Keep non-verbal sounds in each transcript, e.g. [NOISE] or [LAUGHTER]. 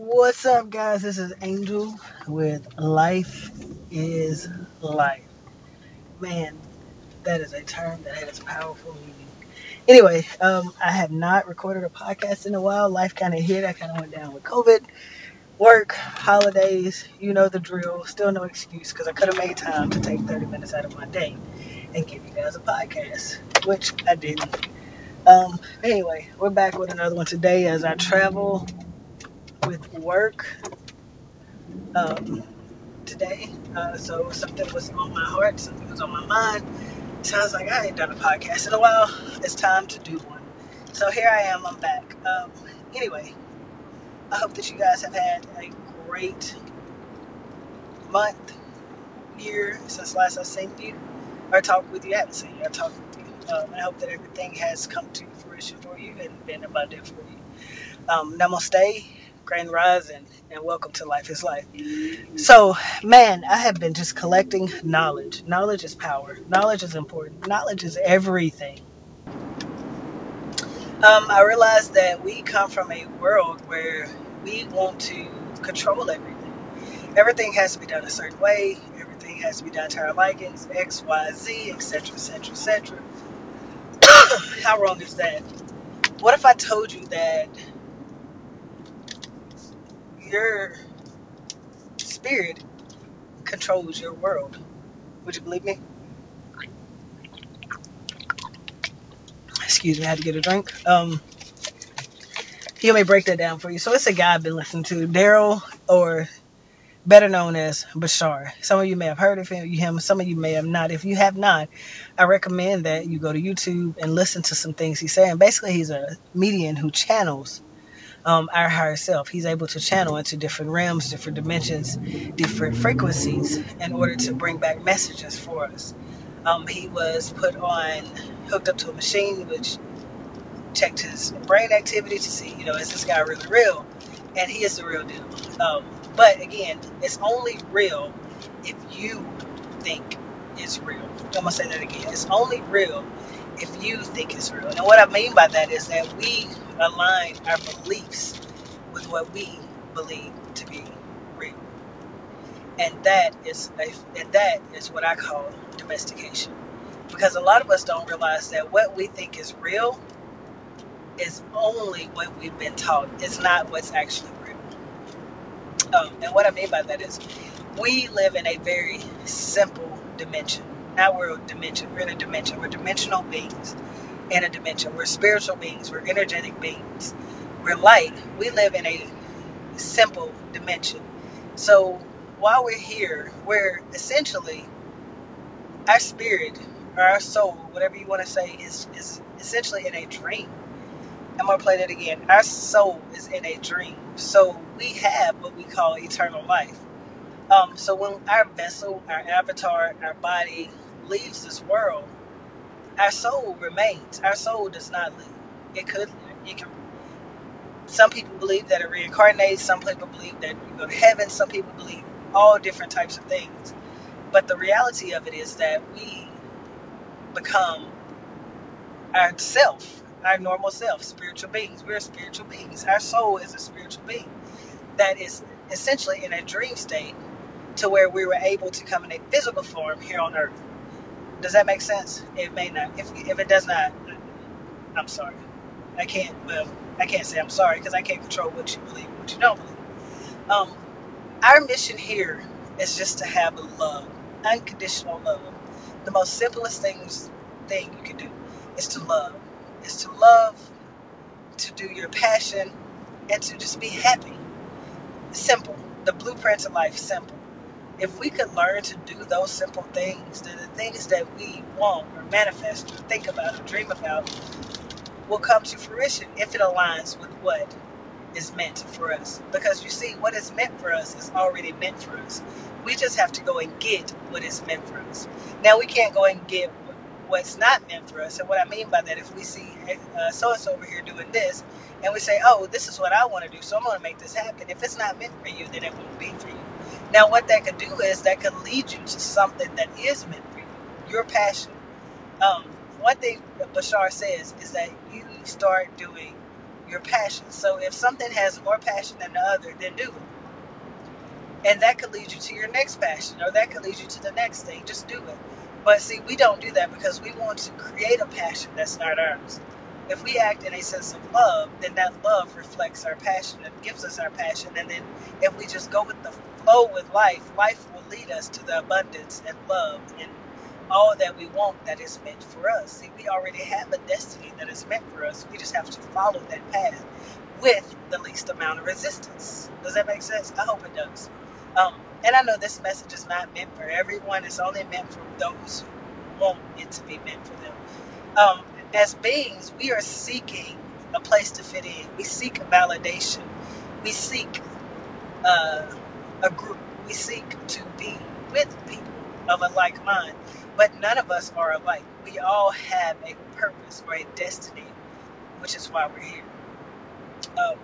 What's up, guys? This is Angel with Life is Life. Man, that is a term that has powerful meaning. Anyway, um, I have not recorded a podcast in a while. Life kind of hit. I kind of went down with COVID, work, holidays. You know the drill. Still no excuse because I could have made time to take 30 minutes out of my day and give you guys a podcast, which I didn't. Um, anyway, we're back with another one today as I travel with work um, today. Uh, so something was on my heart, something was on my mind. So I was like, I ain't done a podcast in a while. It's time to do one. So here I am. I'm back. Um, anyway, I hope that you guys have had a great month, year since last I seen you or talked with you. I haven't seen you. I talked with you. Um, I hope that everything has come to fruition for you and been abundant for you. Um, namaste Grand Rising, and welcome to Life is Life. So, man, I have been just collecting knowledge. Knowledge is power, knowledge is important, knowledge is everything. Um, I realized that we come from a world where we want to control everything. Everything has to be done a certain way, everything has to be done to our likings, X, Y, Z, etc., etc., etc. How wrong is that? What if I told you that your spirit controls your world. Would you believe me? Excuse me, I had to get a drink. Um, he may break that down for you. So it's a guy I've been listening to, Daryl, or better known as Bashar. Some of you may have heard of him, some of you may have not. If you have not, I recommend that you go to YouTube and listen to some things he's saying. Basically, he's a medium who channels um, our higher self. He's able to channel into different realms, different dimensions, different frequencies in order to bring back messages for us. Um, he was put on, hooked up to a machine which checked his brain activity to see, you know, is this guy really real? And he is the real deal. Um, but again, it's only real if you think it's real. I'm gonna say that again. It's only real if you think it's real. And what I mean by that is that we align our beliefs with what we believe to be real. And that is a, and that is what I call domestication. Because a lot of us don't realize that what we think is real is only what we've been taught. It's not what's actually real. Um, and what I mean by that is we live in a very simple dimension. Not world dimension. We're in a dimension. We're dimensional beings in a dimension. We're spiritual beings, we're energetic beings, we're light. We live in a simple dimension. So while we're here, we're essentially our spirit or our soul, whatever you want to say, is, is essentially in a dream. I'm going to play that again. Our soul is in a dream. So we have what we call eternal life. Um, so when our vessel, our avatar, our body leaves this world, our soul remains. Our soul does not leave. It could. It can. Some people believe that it reincarnates. Some people believe that you go to heaven. Some people believe all different types of things. But the reality of it is that we become our self, our normal self, spiritual beings. We're spiritual beings. Our soul is a spiritual being that is essentially in a dream state to where we were able to come in a physical form here on earth. Does that make sense? It may not. If, if it does not, I'm sorry. I can't. Well, I can't say I'm sorry because I can't control what you believe, what you don't believe. Um, our mission here is just to have love, unconditional love. The most simplest things thing you can do is to love. Is to love, to do your passion, and to just be happy. Simple. The blueprint of life. Simple if we could learn to do those simple things, then the things that we want or manifest or think about or dream about will come to fruition if it aligns with what is meant for us. Because you see, what is meant for us is already meant for us. We just have to go and get what is meant for us. Now, we can't go and get what's not meant for us. And what I mean by that, if we see so and so over here doing this, and we say, oh, this is what I want to do, so I'm going to make this happen. If it's not meant for you, then it won't be for you. Now, what that could do is that could lead you to something that is meant for you, your passion. Um, one thing Bashar says is that you start doing your passion. So if something has more passion than the other, then do it. And that could lead you to your next passion, or that could lead you to the next thing. Just do it. But see, we don't do that because we want to create a passion that's not ours. If we act in a sense of love, then that love reflects our passion and gives us our passion. And then if we just go with the flow with life, life will lead us to the abundance and love and all that we want that is meant for us. See, we already have a destiny that is meant for us. We just have to follow that path with the least amount of resistance. Does that make sense? I hope it does. Um, and I know this message is not meant for everyone. It's only meant for those who want it to be meant for them. Um, as beings, we are seeking a place to fit in. We seek validation. We seek uh, a group. We seek to be with people of a like mind. But none of us are alike. We all have a purpose or a destiny, which is why we're here. Um,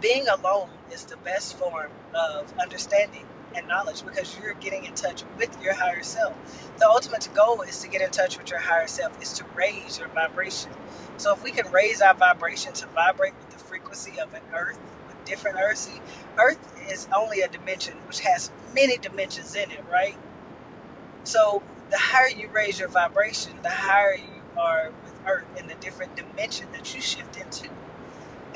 being alone is the best form of understanding and knowledge because you're getting in touch with your higher self. The ultimate goal is to get in touch with your higher self, is to raise your vibration. So if we can raise our vibration to vibrate with the frequency of an earth, with different earth, see, earth is only a dimension which has many dimensions in it, right? So the higher you raise your vibration, the higher you are with earth in the different dimension that you shift into.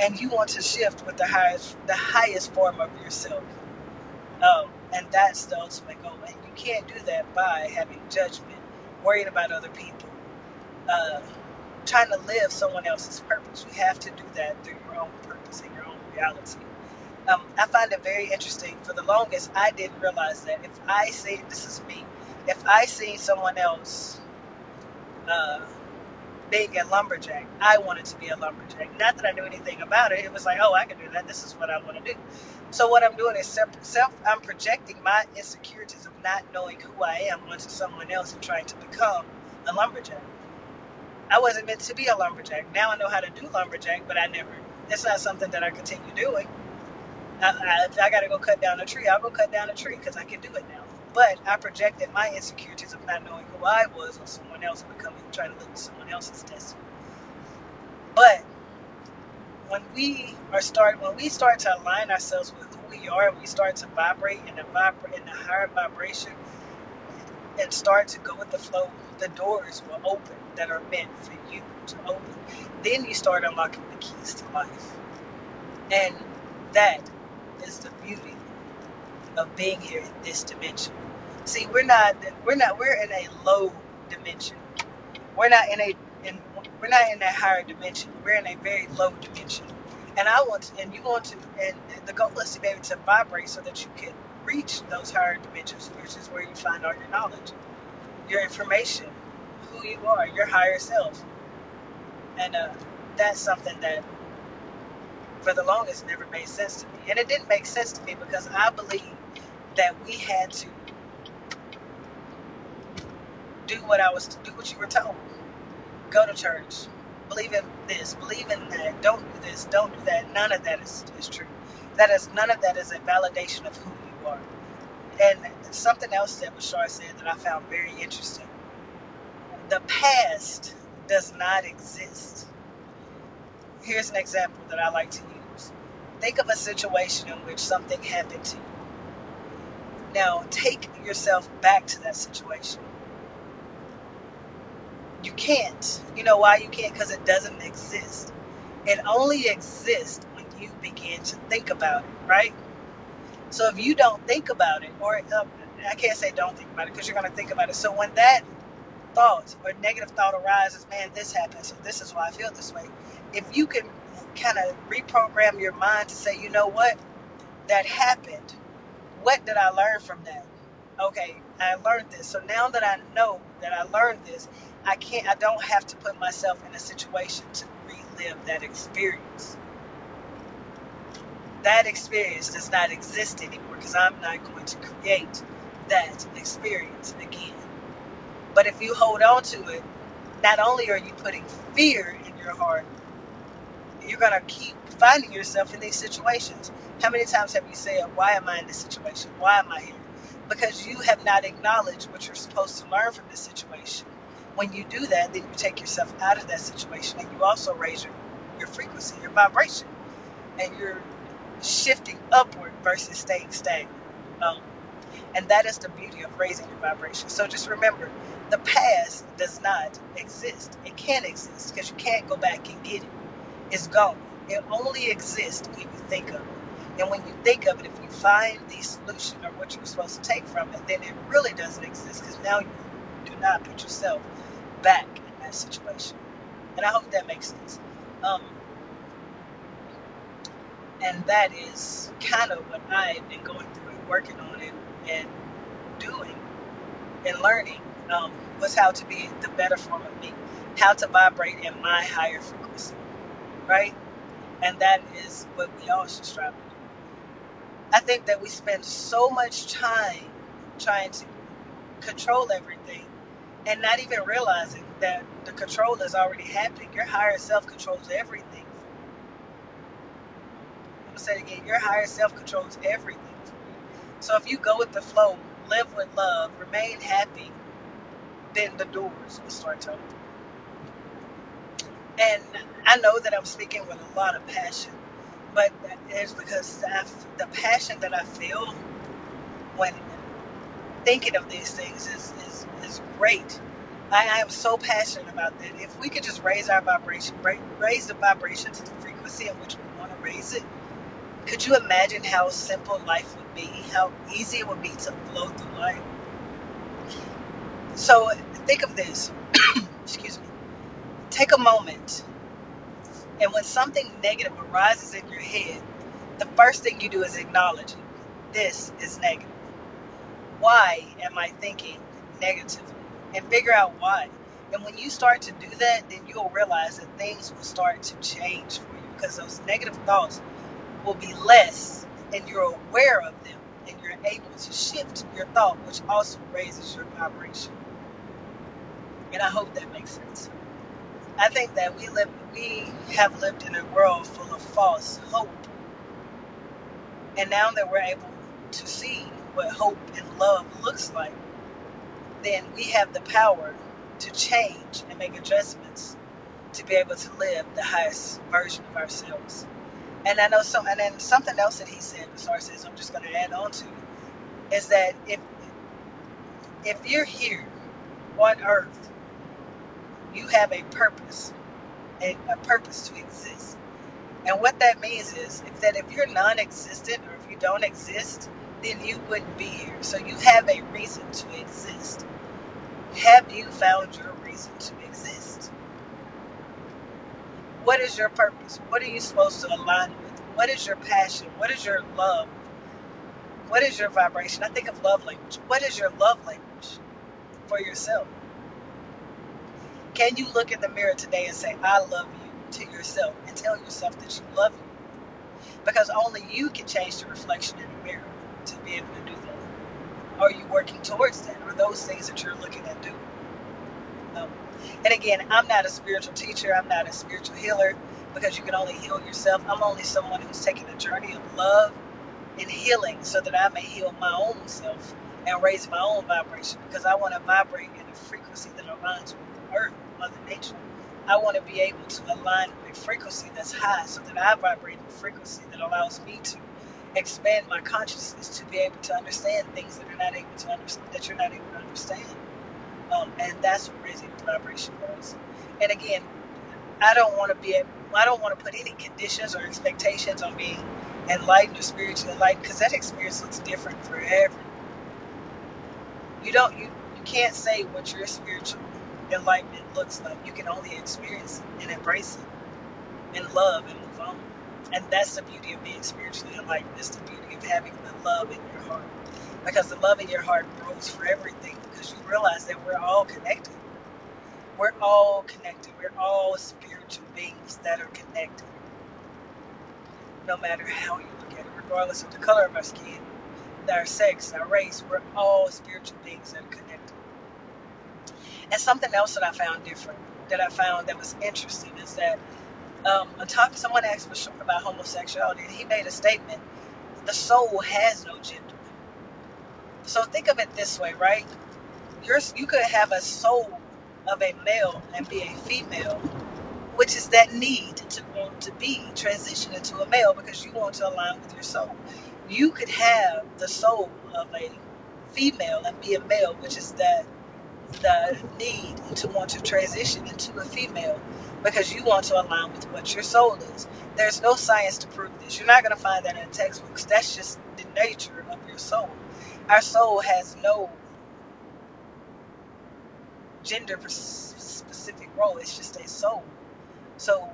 And you want to shift with the highest the highest form of yourself. Um, and that's the ultimate goal. And you can't do that by having judgment, worrying about other people, uh, trying to live someone else's purpose. You have to do that through your own purpose and your own reality. Um, I find it very interesting. For the longest, I didn't realize that if I say this is me, if I see someone else uh, being a lumberjack, I wanted to be a lumberjack. Not that I knew anything about it. It was like, oh, I can do that. This is what I want to do. So what I'm doing is self. I'm projecting my insecurities of not knowing who I am onto someone else and trying to become a lumberjack. I wasn't meant to be a lumberjack. Now I know how to do lumberjack, but I never. It's not something that I continue doing. I, I, if I got to go cut down a tree, I'll go cut down a tree because I can do it now. But I projected my insecurities of not knowing who I was on someone else and becoming trying to live someone else's destiny. But when we are start when we start to align ourselves with who we are, we start to vibrate in the vibra- in higher vibration and start to go with the flow, the doors will open that are meant for you to open. Then you start unlocking the keys to life. And that is the beauty of being here in this dimension. See, we're not we're not we're in a low dimension. We're not in a in we're not in that higher dimension. We're in a very low dimension. And I want to, and you want to, and the goal is to be able to vibrate so that you can reach those higher dimensions, which is where you find all your knowledge, your information, who you are, your higher self. And uh, that's something that, for the longest, never made sense to me. And it didn't make sense to me because I believe that we had to do what I was, do what you were told go to church, believe in this, believe in that, don't do this, don't do that. None of that is, is true. That is none of that is a validation of who you are. And something else that Bashar said that I found very interesting. The past does not exist. Here's an example that I like to use. Think of a situation in which something happened to you. Now, take yourself back to that situation you can't. You know why you can't? Because it doesn't exist. It only exists when you begin to think about it, right? So if you don't think about it, or uh, I can't say don't think about it because you're going to think about it. So when that thought or negative thought arises, man, this happened, so this is why I feel this way. If you can kind of reprogram your mind to say, you know what, that happened. What did I learn from that? Okay, I learned this. So now that I know that I learned this, I can't I don't have to put myself in a situation to relive that experience. That experience does not exist anymore because I'm not going to create that experience again. But if you hold on to it, not only are you putting fear in your heart, you're going to keep finding yourself in these situations. How many times have you said, Why am I in this situation? Why am I here? Because you have not acknowledged what you're supposed to learn from this situation when you do that, then you take yourself out of that situation and you also raise your, your frequency, your vibration, and you're shifting upward versus staying stagnant. Um, and that is the beauty of raising your vibration. So just remember, the past does not exist. It can't exist because you can't go back and get it. It's gone. It only exists when you think of it. And when you think of it, if you find the solution or what you're supposed to take from it, then it really doesn't exist because now you do not put yourself back in that situation. And I hope that makes sense. Um, and that is kind of what I've been going through and working on it and doing and learning um, was how to be the better form of me, how to vibrate in my higher frequency, right? And that is what we all should strive to do. I think that we spend so much time trying to control everything and not even realizing that the control is already happening. Your higher self controls everything. I'm to say it again your higher self controls everything. So if you go with the flow, live with love, remain happy, then the doors will start to open. And I know that I'm speaking with a lot of passion, but it's because I, the passion that I feel when thinking of these things is, is, is great. I, I am so passionate about that. If we could just raise our vibration, raise the vibration to the frequency in which we want to raise it, could you imagine how simple life would be? How easy it would be to flow through life? So think of this. [CLEARS THROAT] Excuse me. Take a moment. And when something negative arises in your head, the first thing you do is acknowledge it. This is negative. Why am I thinking negatively? And figure out why. And when you start to do that, then you'll realize that things will start to change for you because those negative thoughts will be less and you're aware of them and you're able to shift your thought, which also raises your vibration. And I hope that makes sense. I think that we live we have lived in a world full of false hope. And now that we're able to see what hope and love looks like, then we have the power to change and make adjustments to be able to live the highest version of ourselves. And I know some, and then something else that he said, source says, I'm just going to add on to, is that if if you're here on earth, you have a purpose, a, a purpose to exist. And what that means is if that if you're non-existent or if you don't exist, then you wouldn't be here. So you have a reason to exist. Have you found your reason to exist? What is your purpose? What are you supposed to align with? What is your passion? What is your love? What is your vibration? I think of love language. What is your love language for yourself? Can you look in the mirror today and say, I love you to yourself and tell yourself that you love you? Because only you can change the reflection in the mirror to be able to do that. Are you working towards that? Are those things that you're looking at doing? Um, and again, I'm not a spiritual teacher, I'm not a spiritual healer because you can only heal yourself. I'm only someone who's taking a journey of love and healing so that I may heal my own self and raise my own vibration because I want to vibrate in a frequency that aligns with the earth, Mother Nature. I want to be able to align with a frequency that's high so that I vibrate in a frequency that allows me to expand my consciousness to be able to understand things that are not able to understand that you're not able to understand. Um, and that's what raising the vibration was. And again, I don't want to be I don't want to put any conditions or expectations on being enlightened or spiritually enlightened because that experience looks different for everyone. You don't you, you can't say what your spiritual enlightenment looks like. You can only experience it and embrace it and love and move on. And that's the beauty of being spiritually enlightened. It's the beauty of having the love in your heart. Because the love in your heart grows for everything because you realize that we're all connected. We're all connected. We're all spiritual beings that are connected. No matter how you look at it, regardless of the color of our skin, our sex, our race, we're all spiritual beings that are connected. And something else that I found different, that I found that was interesting, is that um, on top, someone asked Bashar about homosexuality, and he made a statement: the soul has no gender. So think of it this way, right? You're, you could have a soul of a male and be a female, which is that need to want to be transitioned into a male because you want to align with your soul. You could have the soul of a female and be a male, which is that the need to want to transition into a female because you want to align with what your soul is. There's no science to prove this. You're not going to find that in textbooks. That's just the nature of your soul. Our soul has no gender specific role. It's just a soul. So,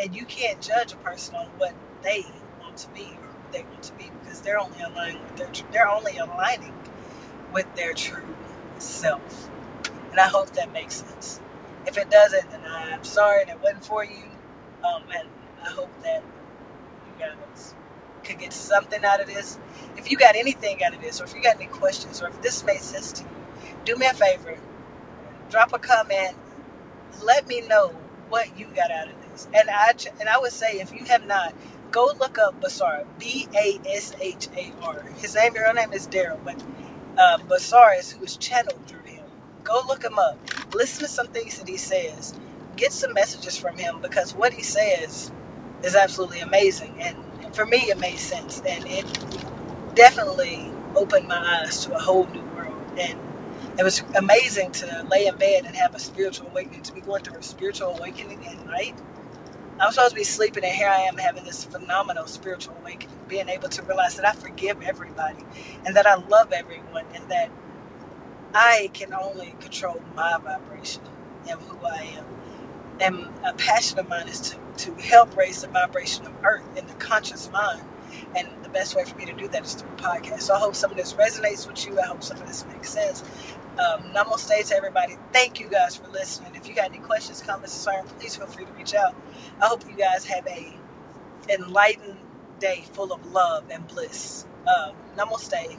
and you can't judge a person on what they want to be or who they want to be because they're only aligning with their they're only aligning with their true self. And I hope that makes sense. If it doesn't, then I'm sorry that it wasn't for you. Um, and I hope that you guys could get something out of this. If you got anything out of this, or if you got any questions, or if this made sense to you, do me a favor, drop a comment, let me know what you got out of this. And I and I would say if you have not, go look up Bashar, B A S H A R. His name, real name is Daryl, but uh, Bashar is who is channeled through him. Go look him up. Listen to some things that he says. Get some messages from him because what he says is absolutely amazing. And for me, it made sense, and it definitely opened my eyes to a whole new world. And it was amazing to lay in bed and have a spiritual awakening, to be going through a spiritual awakening at night. I'm supposed to be sleeping, and here I am having this phenomenal spiritual awakening, being able to realize that I forgive everybody, and that I love everyone, and that I can only control my vibration and who I am. And a passion of mine is to, to help raise the vibration of earth in the conscious mind. And the best way for me to do that is through a podcast. So I hope some of this resonates with you. I hope some of this makes sense. Um, namaste to everybody. Thank you guys for listening. If you got any questions, comments, concerns, please feel free to reach out. I hope you guys have a enlightened day full of love and bliss. Um, namaste.